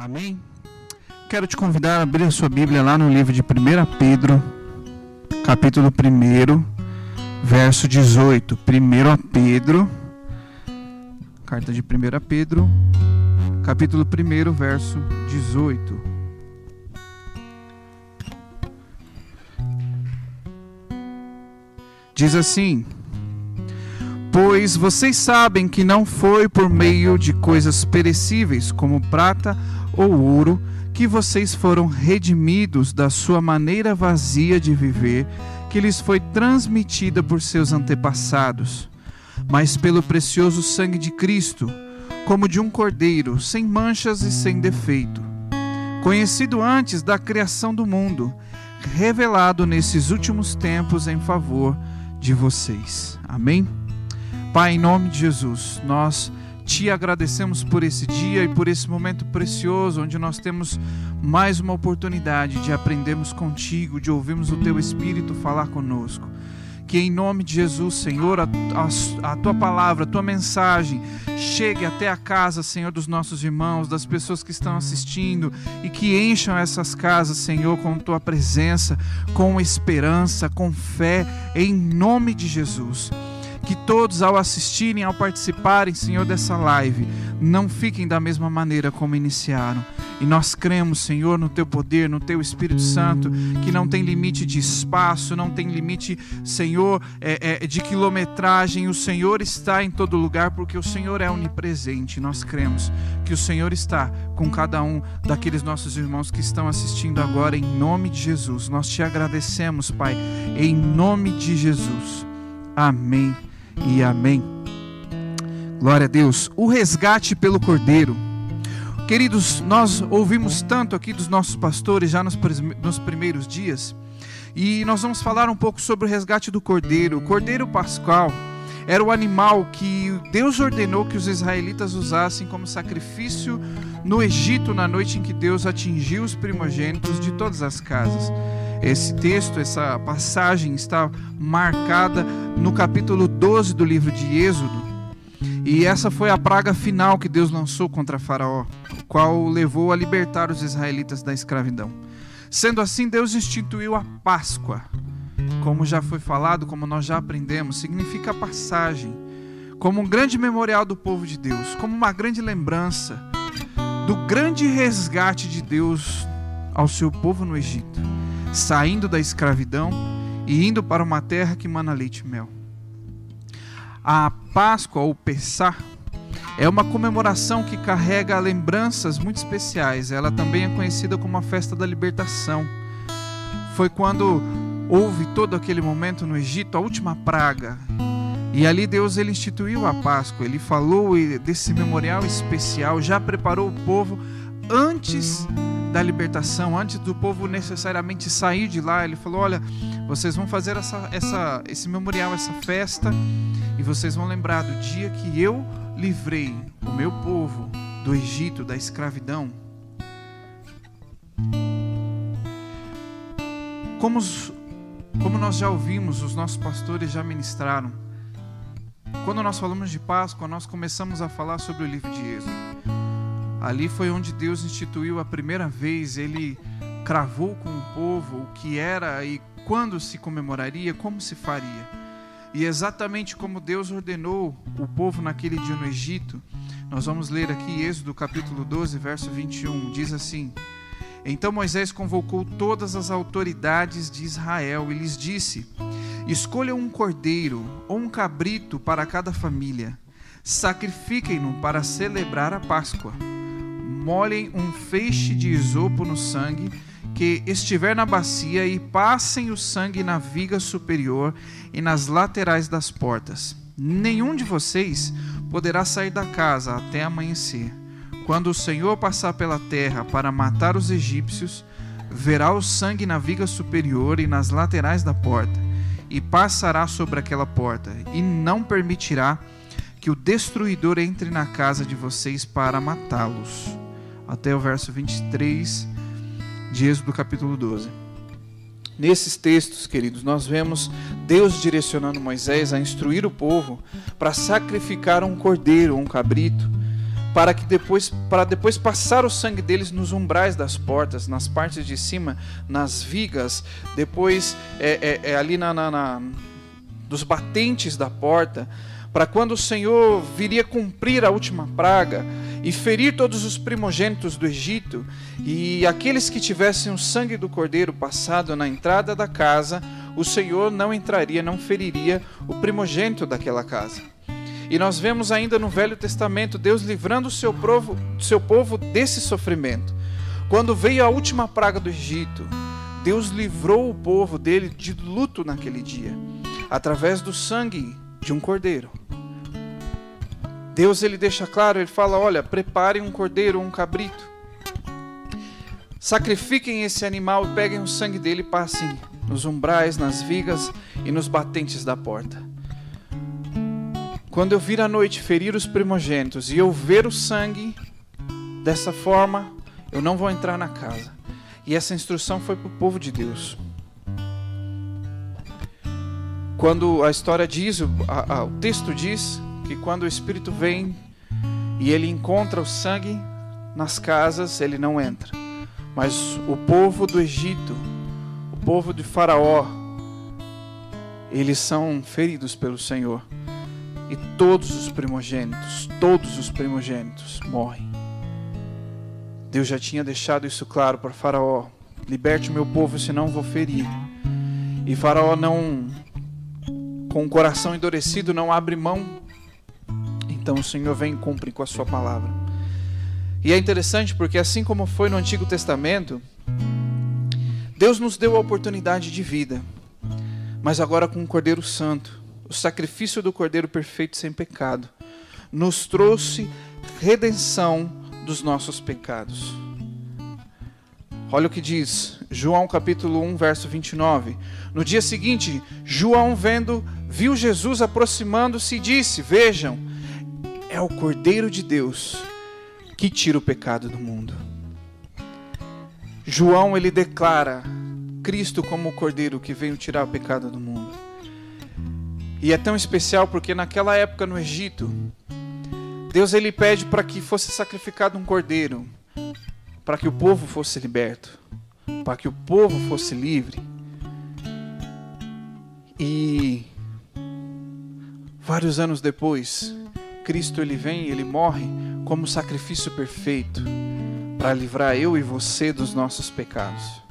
Amém? Quero te convidar a abrir a sua Bíblia lá no livro de 1 Pedro, capítulo 1, verso 18. 1 Pedro, carta de 1 Pedro, capítulo 1, verso 18. Diz assim: Pois vocês sabem que não foi por meio de coisas perecíveis, como prata ou ouro, que vocês foram redimidos da sua maneira vazia de viver, que lhes foi transmitida por seus antepassados, mas pelo precioso sangue de Cristo, como de um cordeiro, sem manchas e sem defeito, conhecido antes da criação do mundo, revelado nesses últimos tempos em favor de vocês. Amém? Pai, em nome de Jesus, nós te agradecemos por esse dia e por esse momento precioso onde nós temos mais uma oportunidade de aprendermos contigo, de ouvirmos o teu Espírito falar conosco. Que em nome de Jesus, Senhor, a, a, a, tua palavra, a tua mensagem chegue até a casa, Senhor, dos nossos irmãos, das pessoas que estão assistindo e que encham essas casas, Senhor, com tua presença, com esperança, com fé, em nome de Jesus que todos, ao assistirem, ao participarem, Senhor, dessa live, não fiquem da mesma maneira como iniciaram. E nós cremos, Senhor, no Teu poder, no Teu Espírito Santo, que não tem limite de espaço, não tem limite, Senhor, é, é, de quilometragem. O Senhor está em todo lugar, porque o Senhor é onipresente. Nós cremos que o Senhor está com cada um daqueles nossos irmãos que estão assistindo agora, em nome de Jesus. Nós te agradecemos, Pai, em nome de Jesus. Amém e amém. Glória a Deus. O resgate pelo Cordeiro. Queridos, nós ouvimos tanto aqui dos nossos pastores já nos, nos primeiros dias, e nós vamos falar um pouco sobre o resgate do Cordeiro. O Cordeiro Pascal era o animal que Deus ordenou que os israelitas usassem como sacrifício no Egito na noite em que Deus atingiu os primogênitos de todas as casas. Esse texto, essa passagem está marcada no capítulo 12 do livro de Êxodo. E essa foi a praga final que Deus lançou contra Faraó, o qual o levou a libertar os israelitas da escravidão. Sendo assim, Deus instituiu a Páscoa. Como já foi falado, como nós já aprendemos, significa passagem, como um grande memorial do povo de Deus, como uma grande lembrança do grande resgate de Deus ao seu povo no Egito saindo da escravidão e indo para uma terra que mana leite e mel. A Páscoa ou Pessah é uma comemoração que carrega lembranças muito especiais. Ela também é conhecida como a festa da libertação. Foi quando houve todo aquele momento no Egito, a última praga. E ali Deus ele instituiu a Páscoa, ele falou desse memorial especial, já preparou o povo antes da libertação, antes do povo necessariamente sair de lá, ele falou: Olha, vocês vão fazer essa, essa, esse memorial, essa festa, e vocês vão lembrar do dia que eu livrei o meu povo do Egito, da escravidão. Como, os, como nós já ouvimos, os nossos pastores já ministraram. Quando nós falamos de Páscoa, nós começamos a falar sobre o livro de Êxodo. Ali foi onde Deus instituiu a primeira vez, ele cravou com o povo o que era e quando se comemoraria, como se faria. E exatamente como Deus ordenou o povo naquele dia no Egito, nós vamos ler aqui Êxodo capítulo 12, verso 21, diz assim: Então Moisés convocou todas as autoridades de Israel e lhes disse: Escolham um cordeiro ou um cabrito para cada família, sacrifiquem-no para celebrar a Páscoa molhem um feixe de isopo no sangue que estiver na bacia e passem o sangue na viga superior e nas laterais das portas. Nenhum de vocês poderá sair da casa até amanhecer. Quando o Senhor passar pela terra para matar os egípcios, verá o sangue na viga superior e nas laterais da porta, e passará sobre aquela porta, e não permitirá que o destruidor entre na casa de vocês para matá-los até o verso 23 de Êxodo capítulo 12. Nesses textos, queridos, nós vemos Deus direcionando Moisés a instruir o povo para sacrificar um cordeiro ou um cabrito para que depois para depois passar o sangue deles nos umbrais das portas, nas partes de cima, nas vigas, depois é, é, é ali na, na, na, dos batentes da porta, para quando o Senhor viria cumprir a última praga e ferir todos os primogênitos do Egito, e aqueles que tivessem o sangue do cordeiro passado na entrada da casa, o Senhor não entraria, não feriria o primogênito daquela casa. E nós vemos ainda no Velho Testamento Deus livrando o seu povo, seu povo desse sofrimento. Quando veio a última praga do Egito, Deus livrou o povo dele de luto naquele dia, através do sangue de um cordeiro. Deus ele deixa claro, ele fala: "Olha, preparem um cordeiro, um cabrito. Sacrifiquem esse animal e peguem o sangue dele e passem nos umbrais, nas vigas e nos batentes da porta. Quando eu vir à noite ferir os primogênitos e eu ver o sangue, dessa forma eu não vou entrar na casa. E essa instrução foi para o povo de Deus. Quando a história diz, a, a, o texto diz que quando o Espírito vem e ele encontra o sangue nas casas, ele não entra. Mas o povo do Egito, o povo de Faraó, eles são feridos pelo Senhor. E todos os primogênitos, todos os primogênitos morrem. Deus já tinha deixado isso claro para Faraó: liberte o meu povo, senão vou ferir. E Faraó não, com o coração endurecido, não abre mão. Então o Senhor vem e cumpre com a sua palavra. E é interessante porque, assim como foi no Antigo Testamento, Deus nos deu a oportunidade de vida, mas agora com um Cordeiro Santo o sacrifício do Cordeiro perfeito sem pecado, nos trouxe redenção dos nossos pecados. Olha o que diz João capítulo 1, verso 29. No dia seguinte, João vendo, viu Jesus aproximando-se e disse: Vejam, é o Cordeiro de Deus que tira o pecado do mundo. João ele declara Cristo como o Cordeiro que veio tirar o pecado do mundo. E é tão especial porque naquela época no Egito, Deus ele pede para que fosse sacrificado um cordeiro, para que o povo fosse liberto, para que o povo fosse livre. E vários anos depois, Cristo ele vem ele morre como sacrifício perfeito para livrar eu e você dos nossos pecados.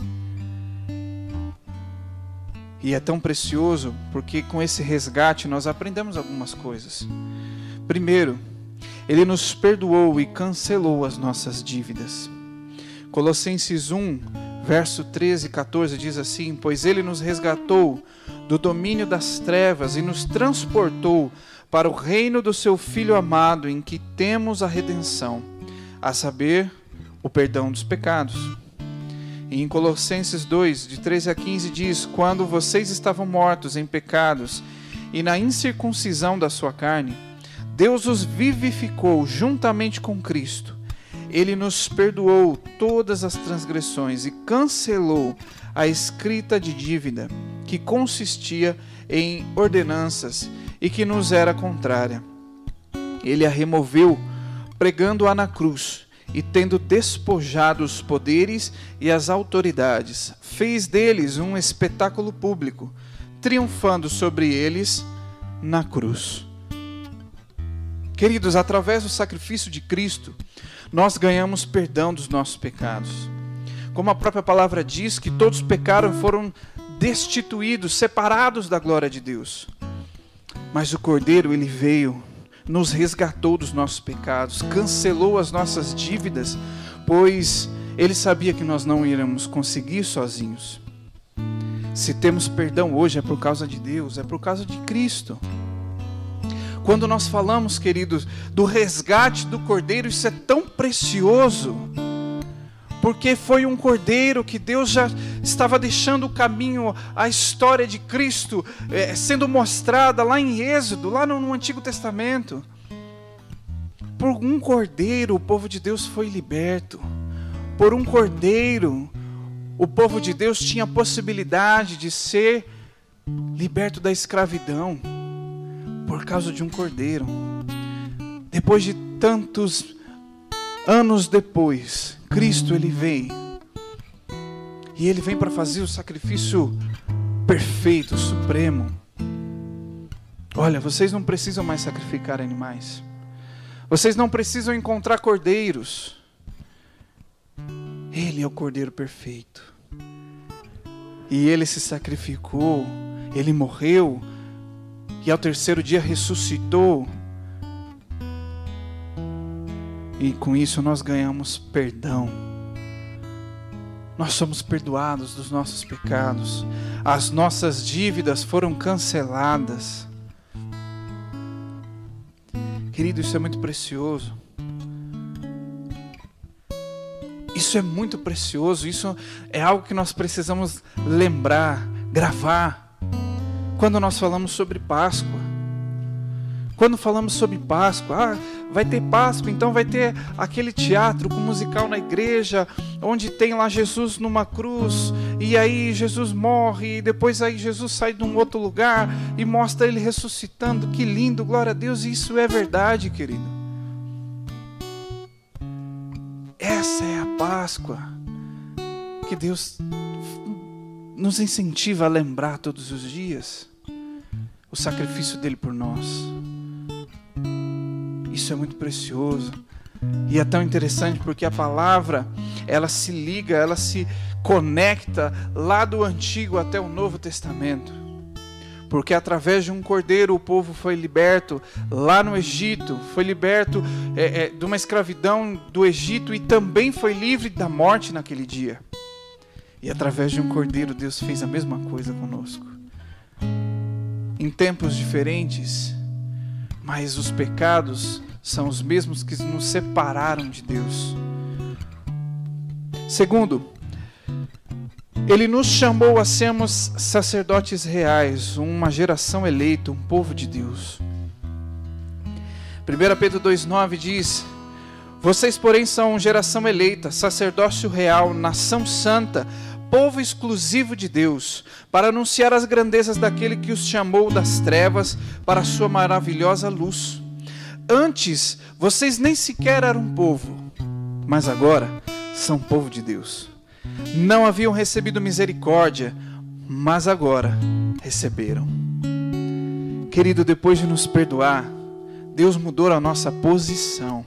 E é tão precioso porque com esse resgate nós aprendemos algumas coisas. Primeiro, ele nos perdoou e cancelou as nossas dívidas. Colossenses 1, verso 13 e 14 diz assim: Pois ele nos resgatou do domínio das trevas e nos transportou para o reino do seu Filho amado, em que temos a redenção, a saber, o perdão dos pecados. Em Colossenses 2, de 13 a 15, diz: Quando vocês estavam mortos em pecados e na incircuncisão da sua carne, Deus os vivificou juntamente com Cristo. Ele nos perdoou todas as transgressões e cancelou a escrita de dívida que consistia em ordenanças e que nos era contrária. Ele a removeu, pregando-a na cruz e tendo despojado os poderes e as autoridades, fez deles um espetáculo público, triunfando sobre eles na cruz. Queridos, através do sacrifício de Cristo, nós ganhamos perdão dos nossos pecados. Como a própria palavra diz, que todos pecaram foram destituídos, separados da glória de Deus. Mas o Cordeiro, ele veio nos resgatou dos nossos pecados, cancelou as nossas dívidas, pois ele sabia que nós não iremos conseguir sozinhos. Se temos perdão hoje é por causa de Deus, é por causa de Cristo. Quando nós falamos, queridos, do resgate do cordeiro, isso é tão precioso, porque foi um cordeiro que Deus já estava deixando o caminho, a história de Cristo é, sendo mostrada lá em Êxodo, lá no, no Antigo Testamento. Por um cordeiro, o povo de Deus foi liberto. Por um cordeiro, o povo de Deus tinha a possibilidade de ser liberto da escravidão por causa de um cordeiro. Depois de tantos anos depois, Cristo ele vem. E ele vem para fazer o sacrifício perfeito, supremo. Olha, vocês não precisam mais sacrificar animais. Vocês não precisam encontrar cordeiros. Ele é o cordeiro perfeito. E ele se sacrificou, ele morreu, e ao terceiro dia ressuscitou. E com isso nós ganhamos perdão. Nós somos perdoados dos nossos pecados. As nossas dívidas foram canceladas. Querido, isso é muito precioso. Isso é muito precioso. Isso é algo que nós precisamos lembrar, gravar. Quando nós falamos sobre Páscoa. Quando falamos sobre Páscoa, ah, vai ter Páscoa, então vai ter aquele teatro com musical na igreja, onde tem lá Jesus numa cruz, e aí Jesus morre, e depois aí Jesus sai de um outro lugar e mostra ele ressuscitando. Que lindo, glória a Deus, isso é verdade, querido. Essa é a Páscoa que Deus nos incentiva a lembrar todos os dias o sacrifício dele por nós. Isso é muito precioso. E é tão interessante porque a palavra, ela se liga, ela se conecta lá do Antigo até o Novo Testamento. Porque através de um cordeiro o povo foi liberto lá no Egito, foi liberto é, é, de uma escravidão do Egito e também foi livre da morte naquele dia. E através de um cordeiro Deus fez a mesma coisa conosco. Em tempos diferentes, mas os pecados são os mesmos que nos separaram de Deus. Segundo, ele nos chamou a sermos sacerdotes reais, uma geração eleita, um povo de Deus. 1 Pedro 2,9 diz: Vocês, porém, são geração eleita, sacerdócio real, nação santa, povo exclusivo de Deus, para anunciar as grandezas daquele que os chamou das trevas para a sua maravilhosa luz. Antes, vocês nem sequer eram povo, mas agora são povo de Deus. Não haviam recebido misericórdia, mas agora receberam. Querido, depois de nos perdoar, Deus mudou a nossa posição.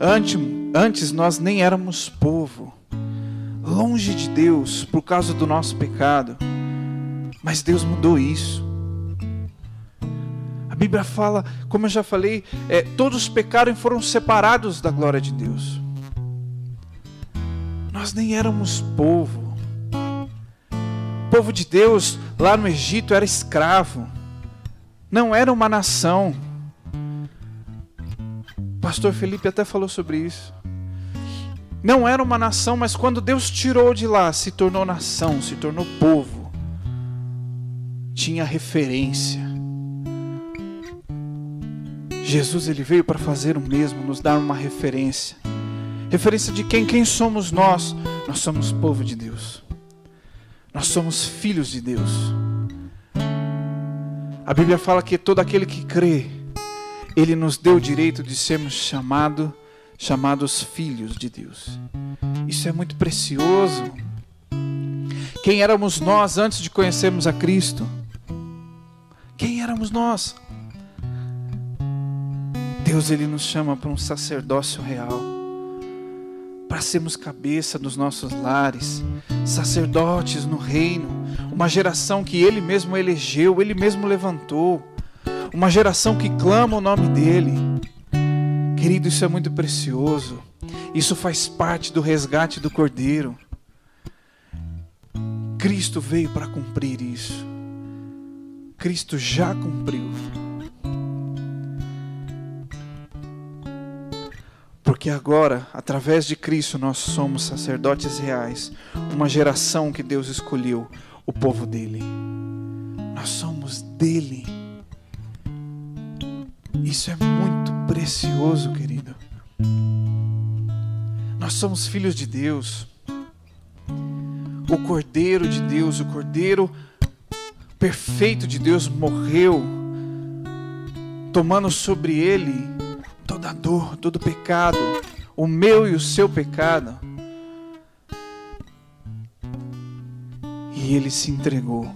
Antes, antes nós nem éramos povo, longe de Deus por causa do nosso pecado, mas Deus mudou isso. Bíblia fala, como eu já falei, é, todos pecaram e foram separados da glória de Deus. Nós nem éramos povo. O povo de Deus lá no Egito era escravo, não era uma nação. O pastor Felipe até falou sobre isso. Não era uma nação, mas quando Deus tirou de lá, se tornou nação, se tornou povo. Tinha referência Jesus ele veio para fazer o mesmo, nos dar uma referência. Referência de quem? Quem somos nós? Nós somos povo de Deus. Nós somos filhos de Deus. A Bíblia fala que todo aquele que crê, ele nos deu o direito de sermos chamado, chamados filhos de Deus. Isso é muito precioso. Quem éramos nós antes de conhecermos a Cristo? Quem éramos nós? Deus ele nos chama para um sacerdócio real, para sermos cabeça dos nossos lares, sacerdotes no reino, uma geração que Ele mesmo elegeu, Ele mesmo levantou, uma geração que clama o nome dEle. Querido, isso é muito precioso, isso faz parte do resgate do Cordeiro. Cristo veio para cumprir isso, Cristo já cumpriu. Porque agora, através de Cristo, nós somos sacerdotes reais, uma geração que Deus escolheu, o povo dele. Nós somos dele. Isso é muito precioso, querido. Nós somos filhos de Deus. O Cordeiro de Deus, o Cordeiro perfeito de Deus morreu, tomando sobre ele toda dor, todo pecado, o meu e o seu pecado. E ele se entregou,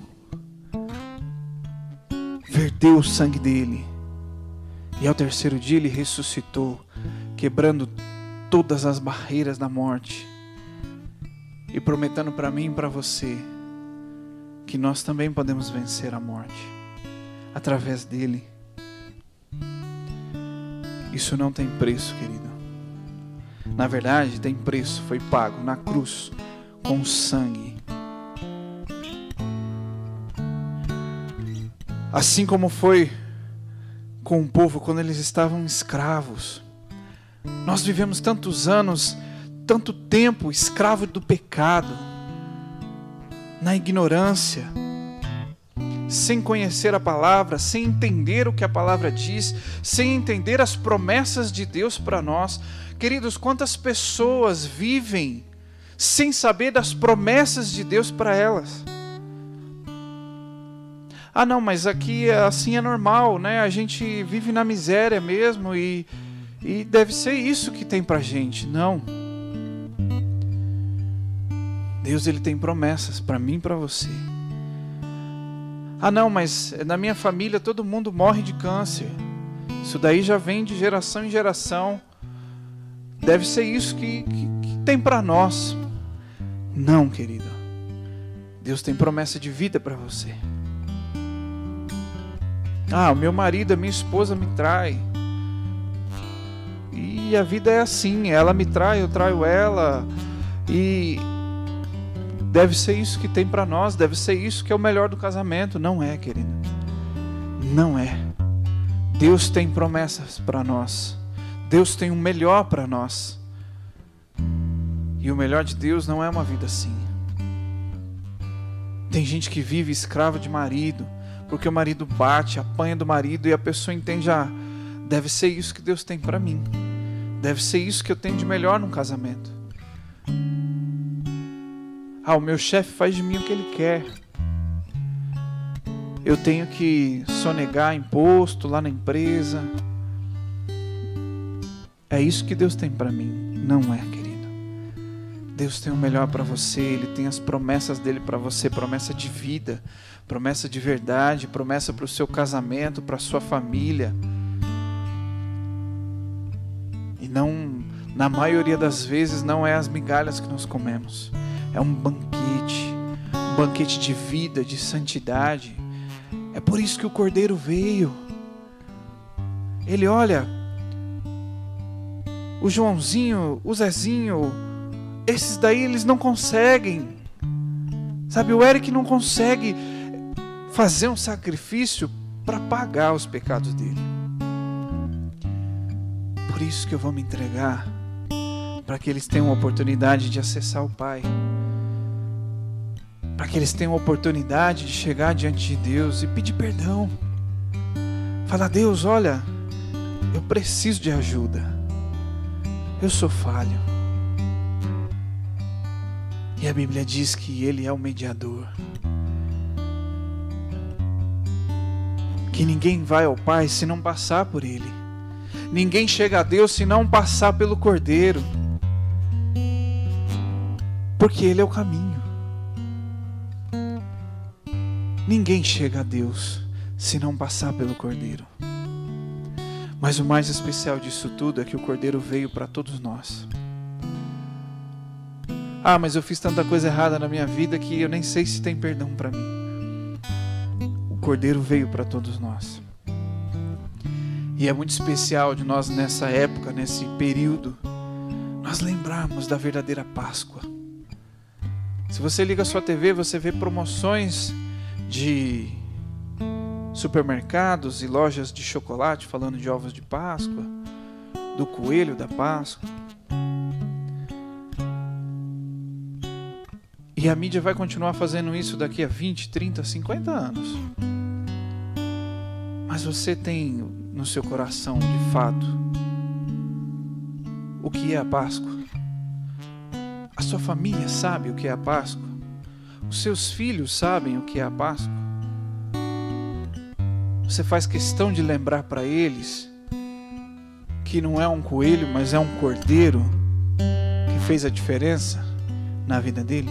verteu o sangue dele, e ao terceiro dia ele ressuscitou, quebrando todas as barreiras da morte e prometendo para mim e para você que nós também podemos vencer a morte através dele. Isso não tem preço, querido. Na verdade, tem preço, foi pago na cruz com sangue. Assim como foi com o povo quando eles estavam escravos. Nós vivemos tantos anos, tanto tempo escravo do pecado, na ignorância, sem conhecer a palavra, sem entender o que a palavra diz, sem entender as promessas de Deus para nós. Queridos, quantas pessoas vivem sem saber das promessas de Deus para elas? Ah, não, mas aqui assim é normal, né? A gente vive na miséria mesmo e, e deve ser isso que tem para gente. Não. Deus ele tem promessas para mim e para você. Ah, não, mas na minha família todo mundo morre de câncer. Isso daí já vem de geração em geração. Deve ser isso que, que, que tem para nós. Não, querido. Deus tem promessa de vida para você. Ah, o meu marido, a minha esposa me trai. E a vida é assim, ela me trai, eu traio ela. E Deve ser isso que tem para nós, deve ser isso que é o melhor do casamento. Não é, querido. Não é. Deus tem promessas para nós. Deus tem o melhor para nós. E o melhor de Deus não é uma vida assim. Tem gente que vive escravo de marido, porque o marido bate, apanha do marido e a pessoa entende, ah, deve ser isso que Deus tem para mim. Deve ser isso que eu tenho de melhor num casamento. Ah, o meu chefe faz de mim o que ele quer. Eu tenho que sonegar imposto lá na empresa. É isso que Deus tem para mim. Não é, querido. Deus tem o melhor para você, Ele tem as promessas dele para você promessa de vida, promessa de verdade, promessa para o seu casamento, para sua família. E não, na maioria das vezes, não é as migalhas que nós comemos é um banquete, um banquete de vida, de santidade. É por isso que o Cordeiro veio. Ele olha, o Joãozinho, o Zezinho, esses daí eles não conseguem. Sabe, o Eric não consegue fazer um sacrifício para pagar os pecados dele. Por isso que eu vou me entregar para que eles tenham a oportunidade de acessar o Pai para que eles tenham a oportunidade de chegar diante de Deus e pedir perdão. Falar, Deus, olha, eu preciso de ajuda. Eu sou falho. E a Bíblia diz que Ele é o mediador. Que ninguém vai ao Pai se não passar por Ele. Ninguém chega a Deus se não passar pelo Cordeiro. Porque Ele é o caminho. Ninguém chega a Deus se não passar pelo Cordeiro. Mas o mais especial disso tudo é que o Cordeiro veio para todos nós. Ah, mas eu fiz tanta coisa errada na minha vida que eu nem sei se tem perdão para mim. O Cordeiro veio para todos nós. E é muito especial de nós nessa época, nesse período, nós lembrarmos da verdadeira Páscoa. Se você liga a sua TV, você vê promoções de supermercados e lojas de chocolate falando de ovos de Páscoa, do coelho da Páscoa. E a mídia vai continuar fazendo isso daqui a 20, 30, 50 anos. Mas você tem no seu coração, de fato, o que é a Páscoa? A sua família sabe o que é a Páscoa? Os seus filhos sabem o que é a Páscoa? Você faz questão de lembrar para eles que não é um coelho, mas é um cordeiro que fez a diferença na vida dele?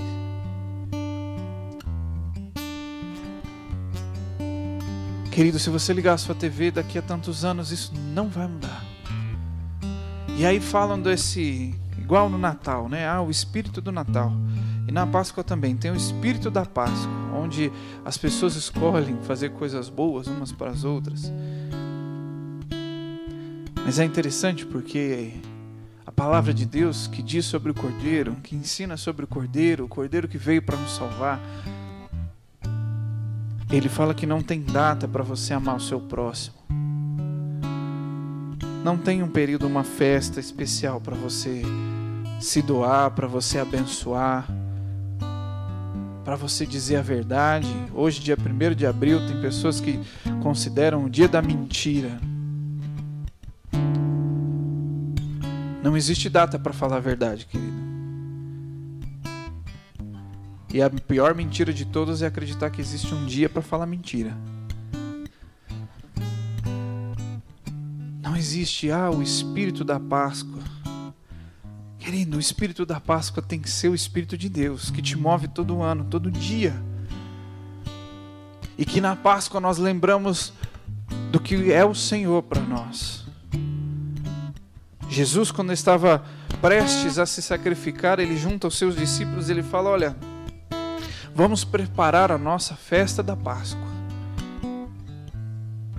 Querido, se você ligar a sua TV daqui a tantos anos, isso não vai mudar. E aí falam desse, igual no Natal, né? Ah, o espírito do Natal. Na Páscoa também tem o espírito da Páscoa, onde as pessoas escolhem fazer coisas boas umas para as outras. Mas é interessante porque a palavra de Deus que diz sobre o Cordeiro, que ensina sobre o Cordeiro, o Cordeiro que veio para nos salvar, ele fala que não tem data para você amar o seu próximo. Não tem um período, uma festa especial para você se doar, para você abençoar, para você dizer a verdade. Hoje, dia 1 de abril, tem pessoas que consideram o dia da mentira. Não existe data para falar a verdade, querido. E a pior mentira de todas é acreditar que existe um dia para falar mentira. Não existe, ah, o espírito da Páscoa. Querido, o espírito da Páscoa tem que ser o espírito de Deus, que te move todo ano, todo dia. E que na Páscoa nós lembramos do que é o Senhor para nós. Jesus, quando estava prestes a se sacrificar, ele junta os seus discípulos, ele fala: Olha, Vamos preparar a nossa festa da Páscoa.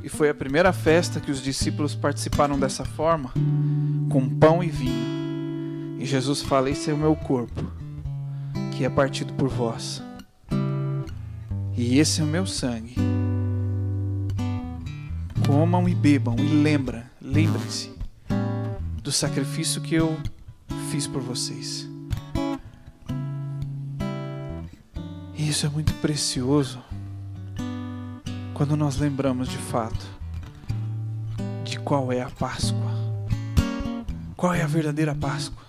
E foi a primeira festa que os discípulos participaram dessa forma, com pão e vinho. E Jesus fala: Esse é o meu corpo, que é partido por vós. E esse é o meu sangue. Comam e bebam e lembra, lembrem-se do sacrifício que eu fiz por vocês. E isso é muito precioso quando nós lembramos de fato de qual é a Páscoa. Qual é a verdadeira Páscoa?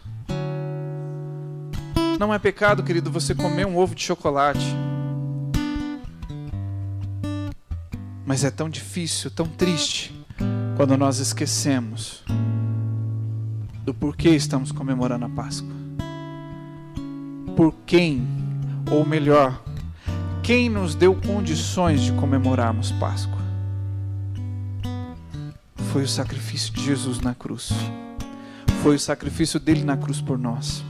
Não é pecado, querido, você comer um ovo de chocolate. Mas é tão difícil, tão triste, quando nós esquecemos do porquê estamos comemorando a Páscoa. Por quem, ou melhor, quem nos deu condições de comemorarmos Páscoa? Foi o sacrifício de Jesus na cruz. Foi o sacrifício dele na cruz por nós.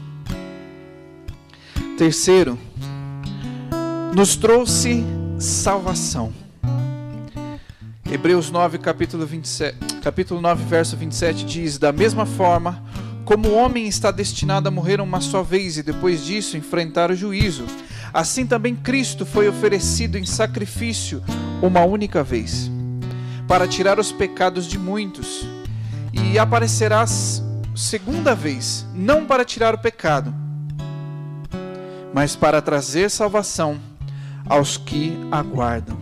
Terceiro, nos trouxe salvação. Hebreus 9, capítulo, 27, capítulo 9, verso 27 diz: Da mesma forma, como o homem está destinado a morrer uma só vez e depois disso enfrentar o juízo, Assim também Cristo foi oferecido em sacrifício uma única vez, para tirar os pecados de muitos, e aparecerá segunda vez, não para tirar o pecado, mas para trazer salvação aos que aguardam.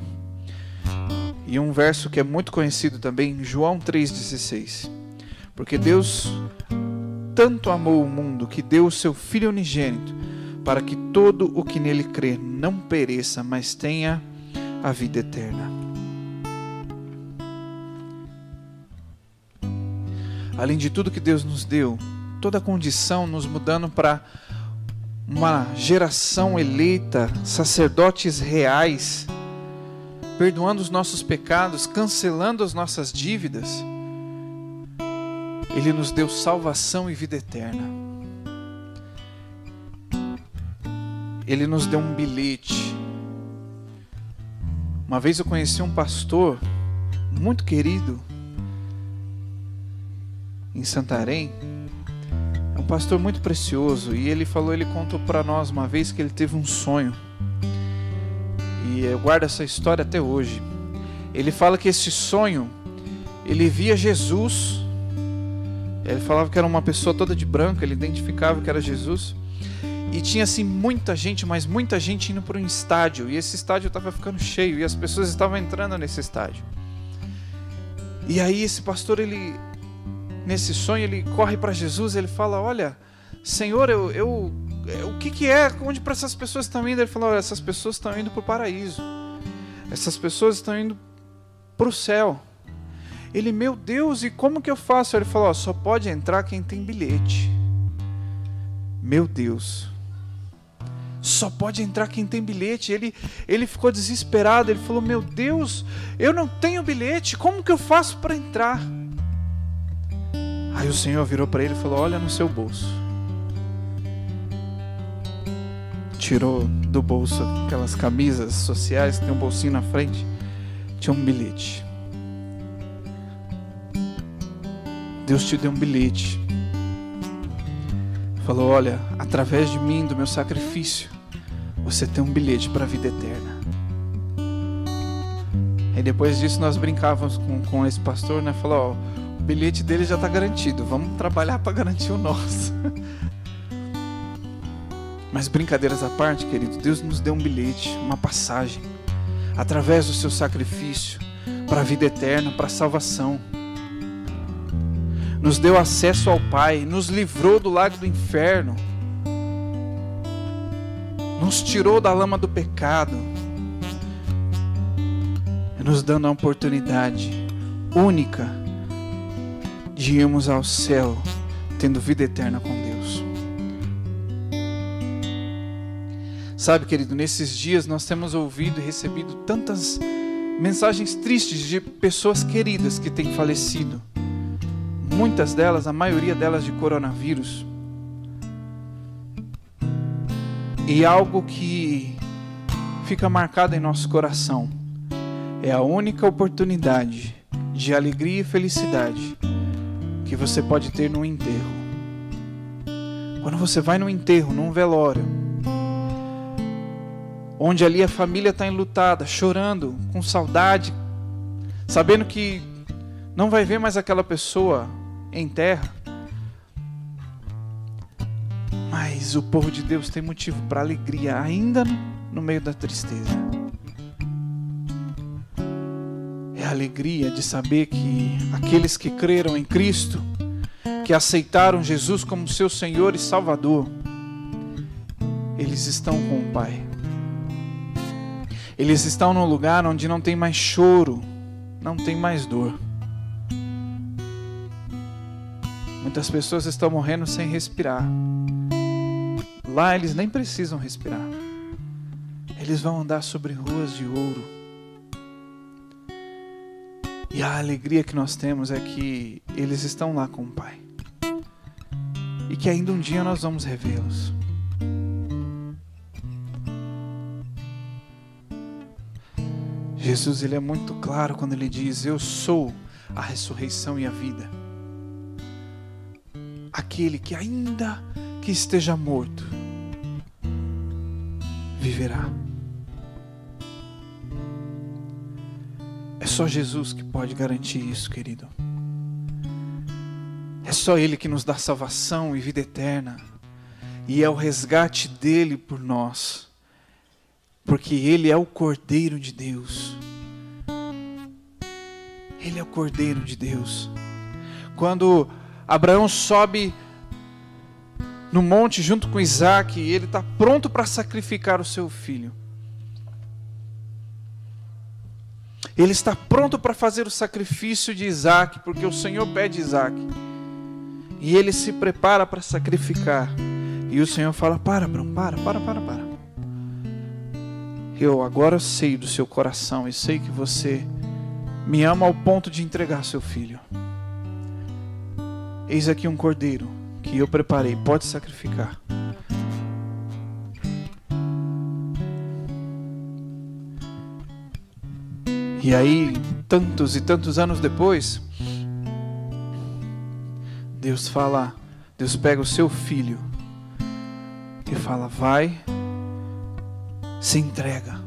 E um verso que é muito conhecido também, João 3,16. Porque Deus tanto amou o mundo que deu o seu Filho unigênito para que todo o que nele crê não pereça, mas tenha a vida eterna. Além de tudo que Deus nos deu, toda a condição nos mudando para uma geração eleita, sacerdotes reais, perdoando os nossos pecados, cancelando as nossas dívidas, Ele nos deu salvação e vida eterna. ele nos deu um bilhete. Uma vez eu conheci um pastor muito querido em Santarém. Um pastor muito precioso e ele falou, ele contou para nós uma vez que ele teve um sonho. E eu guardo essa história até hoje. Ele fala que esse sonho ele via Jesus. Ele falava que era uma pessoa toda de branco, ele identificava que era Jesus. E tinha assim muita gente, mas muita gente indo para um estádio. E esse estádio estava ficando cheio e as pessoas estavam entrando nesse estádio. E aí esse pastor, ele nesse sonho, ele corre para Jesus, ele fala: "Olha, Senhor, eu, eu o que que é? Onde para essas pessoas estão indo?" Ele falou: Olha, essas pessoas estão indo para o paraíso. Essas pessoas estão indo para o céu. Ele, meu Deus, e como que eu faço? Ele falou: só pode entrar quem tem bilhete. Meu Deus. Só pode entrar quem tem bilhete. Ele, ele ficou desesperado. Ele falou: Meu Deus, eu não tenho bilhete. Como que eu faço para entrar? Aí o Senhor virou para ele e falou: Olha no seu bolso. Tirou do bolso aquelas camisas sociais tem um bolsinho na frente. Tinha um bilhete. Deus te deu um bilhete. Falou: Olha, através de mim, do meu sacrifício, você tem um bilhete para a vida eterna. E depois disso nós brincávamos com, com esse pastor, né? Falou: Ó, bilhete dele já está garantido, vamos trabalhar para garantir o nosso. Mas brincadeiras à parte, querido, Deus nos deu um bilhete, uma passagem, através do seu sacrifício, para a vida eterna, para a salvação nos deu acesso ao Pai, nos livrou do lago do inferno, nos tirou da lama do pecado, nos dando a oportunidade única de irmos ao céu, tendo vida eterna com Deus. Sabe, querido, nesses dias nós temos ouvido e recebido tantas mensagens tristes de pessoas queridas que têm falecido muitas delas, a maioria delas de coronavírus. E algo que fica marcado em nosso coração é a única oportunidade de alegria e felicidade que você pode ter no enterro. Quando você vai no enterro, num velório, onde ali a família está enlutada, chorando, com saudade, sabendo que não vai ver mais aquela pessoa em terra. Mas o povo de Deus tem motivo para alegria, ainda no meio da tristeza. É a alegria de saber que aqueles que creram em Cristo, que aceitaram Jesus como seu Senhor e Salvador, eles estão com o Pai. Eles estão num lugar onde não tem mais choro, não tem mais dor. Muitas pessoas estão morrendo sem respirar. Lá eles nem precisam respirar. Eles vão andar sobre ruas de ouro. E a alegria que nós temos é que eles estão lá com o Pai. E que ainda um dia nós vamos revê-los. Jesus ele é muito claro quando ele diz: Eu sou a ressurreição e a vida aquele que ainda que esteja morto viverá. É só Jesus que pode garantir isso, querido. É só Ele que nos dá salvação e vida eterna. E é o resgate dele por nós. Porque Ele é o Cordeiro de Deus. Ele é o Cordeiro de Deus. Quando Abraão sobe no monte junto com Isaac ele está pronto para sacrificar o seu filho. Ele está pronto para fazer o sacrifício de Isaac, porque o Senhor pede Isaac. E ele se prepara para sacrificar. E o Senhor fala: Para, Abraão, para, para, para, para. Eu agora sei do seu coração e sei que você me ama ao ponto de entregar seu filho. Eis aqui um cordeiro que eu preparei, pode sacrificar. E aí, tantos e tantos anos depois, Deus fala, Deus pega o seu filho e fala: vai, se entrega,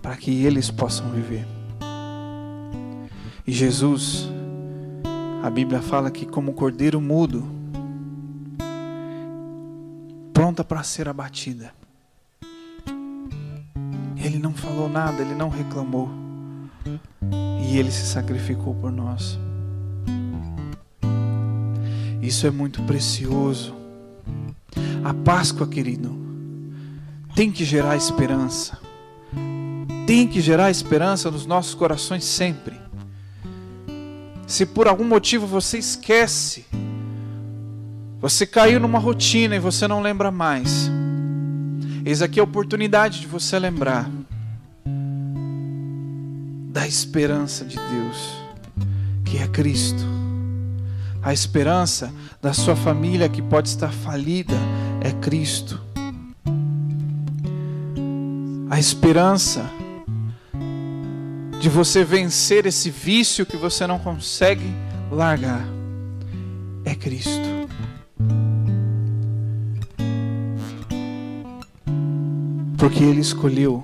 para que eles possam viver. E Jesus a Bíblia fala que, como cordeiro mudo, pronta para ser abatida. Ele não falou nada, ele não reclamou. E ele se sacrificou por nós. Isso é muito precioso. A Páscoa, querido, tem que gerar esperança. Tem que gerar esperança nos nossos corações sempre. Se por algum motivo você esquece, você caiu numa rotina e você não lembra mais, eis aqui a oportunidade de você lembrar da esperança de Deus, que é Cristo. A esperança da sua família que pode estar falida é Cristo. A esperança de você vencer esse vício que você não consegue largar é Cristo. Porque Ele escolheu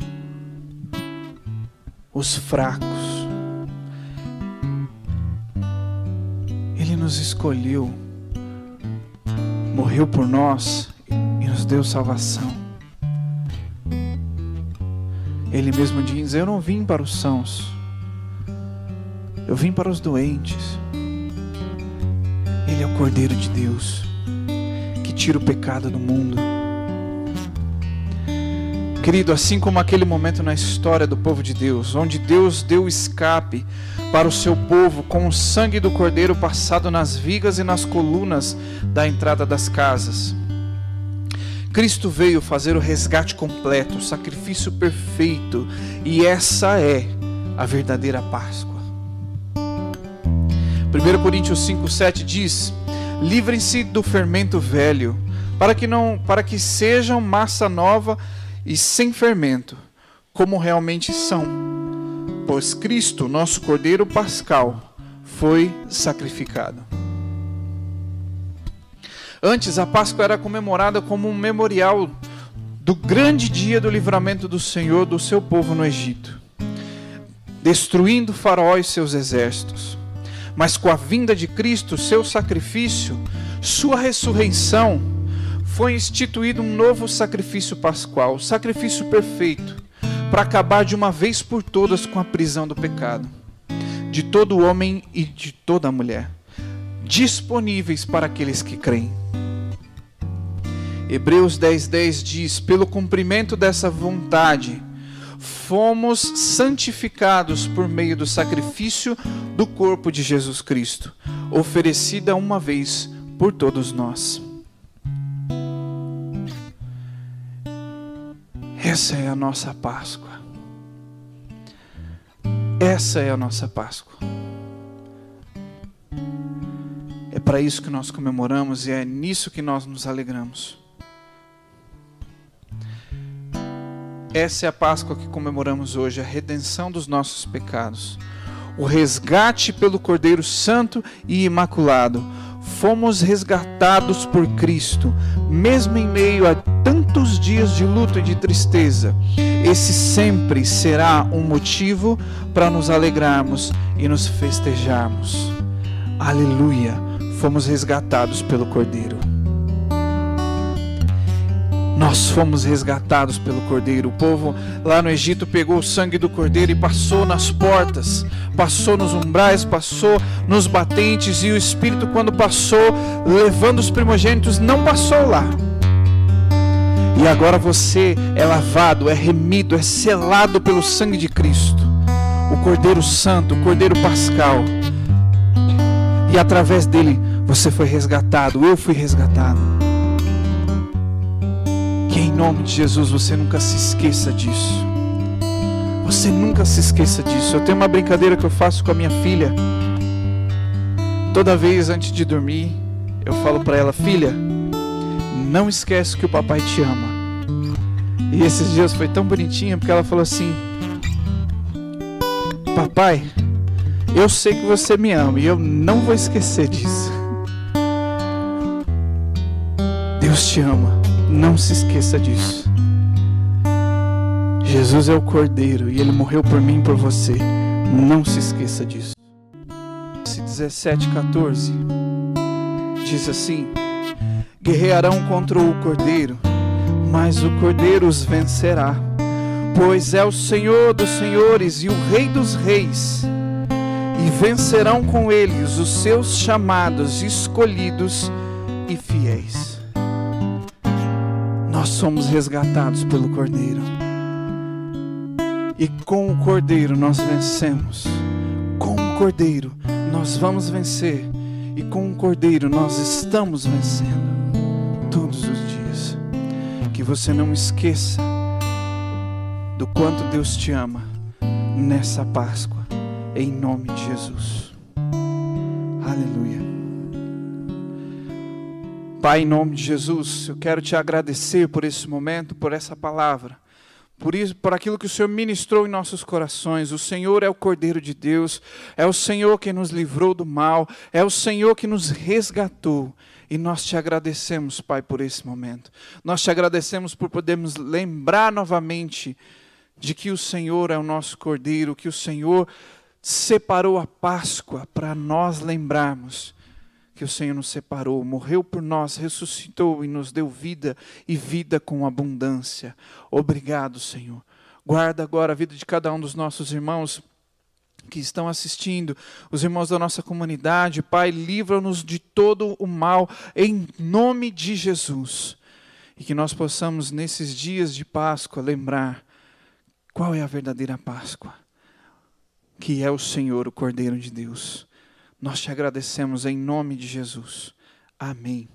os fracos. Ele nos escolheu, morreu por nós e nos deu salvação. Ele mesmo diz: Eu não vim para os sãos, eu vim para os doentes. Ele é o Cordeiro de Deus que tira o pecado do mundo. Querido, assim como aquele momento na história do povo de Deus, onde Deus deu escape para o seu povo com o sangue do cordeiro passado nas vigas e nas colunas da entrada das casas. Cristo veio fazer o resgate completo, o sacrifício perfeito, e essa é a verdadeira Páscoa. 1 Coríntios 5:7 diz: Livrem-se do fermento velho, para que não, para que sejam massa nova e sem fermento, como realmente são. Pois Cristo, nosso Cordeiro Pascal, foi sacrificado. Antes, a Páscoa era comemorada como um memorial do grande dia do livramento do Senhor do seu povo no Egito, destruindo Faraó e seus exércitos. Mas com a vinda de Cristo, seu sacrifício, sua ressurreição, foi instituído um novo sacrifício pascual, sacrifício perfeito, para acabar de uma vez por todas com a prisão do pecado, de todo homem e de toda mulher, disponíveis para aqueles que creem. Hebreus 10:10 10 diz: "Pelo cumprimento dessa vontade, fomos santificados por meio do sacrifício do corpo de Jesus Cristo, oferecida uma vez por todos nós." Essa é a nossa Páscoa. Essa é a nossa Páscoa. É para isso que nós comemoramos e é nisso que nós nos alegramos. Essa é a Páscoa que comemoramos hoje, a redenção dos nossos pecados, o resgate pelo Cordeiro Santo e Imaculado. Fomos resgatados por Cristo, mesmo em meio a tantos dias de luto e de tristeza. Esse sempre será um motivo para nos alegrarmos e nos festejarmos. Aleluia! Fomos resgatados pelo Cordeiro. Nós fomos resgatados pelo Cordeiro. O povo lá no Egito pegou o sangue do Cordeiro e passou nas portas, passou nos umbrais, passou nos batentes, e o Espírito, quando passou, levando os primogênitos, não passou lá. E agora você é lavado, é remido, é selado pelo sangue de Cristo, o Cordeiro Santo, o Cordeiro Pascal. E através dele você foi resgatado, eu fui resgatado. Que em nome de Jesus você nunca se esqueça disso. Você nunca se esqueça disso. Eu tenho uma brincadeira que eu faço com a minha filha. Toda vez antes de dormir, eu falo para ela: Filha, não esquece que o papai te ama. E esses dias foi tão bonitinho porque ela falou assim: Papai, eu sei que você me ama e eu não vou esquecer disso. Deus te ama. Não se esqueça disso. Jesus é o Cordeiro e ele morreu por mim e por você. Não se esqueça disso. 17, 14 diz assim: Guerrearão contra o Cordeiro, mas o Cordeiro os vencerá, pois é o Senhor dos senhores e o Rei dos reis. E vencerão com eles os seus chamados, escolhidos e fiéis nós somos resgatados pelo Cordeiro. E com o Cordeiro nós vencemos. Com o Cordeiro nós vamos vencer e com o Cordeiro nós estamos vencendo todos os dias. Que você não esqueça do quanto Deus te ama nessa Páscoa, em nome de Jesus. Aleluia. Pai, em nome de Jesus, eu quero te agradecer por esse momento, por essa palavra por isso, por aquilo que o Senhor ministrou em nossos corações. O Senhor é o Cordeiro de Deus, é o Senhor que nos livrou do mal, é o Senhor que nos resgatou. E nós te agradecemos, Pai, por esse momento. Nós te agradecemos por podermos lembrar novamente de que o Senhor é o nosso Cordeiro, que o Senhor separou a Páscoa para nós lembrarmos que o Senhor nos separou, morreu por nós, ressuscitou e nos deu vida e vida com abundância. Obrigado, Senhor. Guarda agora a vida de cada um dos nossos irmãos que estão assistindo, os irmãos da nossa comunidade, Pai, livra-nos de todo o mal, em nome de Jesus. E que nós possamos, nesses dias de Páscoa, lembrar qual é a verdadeira Páscoa, que é o Senhor, o Cordeiro de Deus. Nós te agradecemos em nome de Jesus. Amém.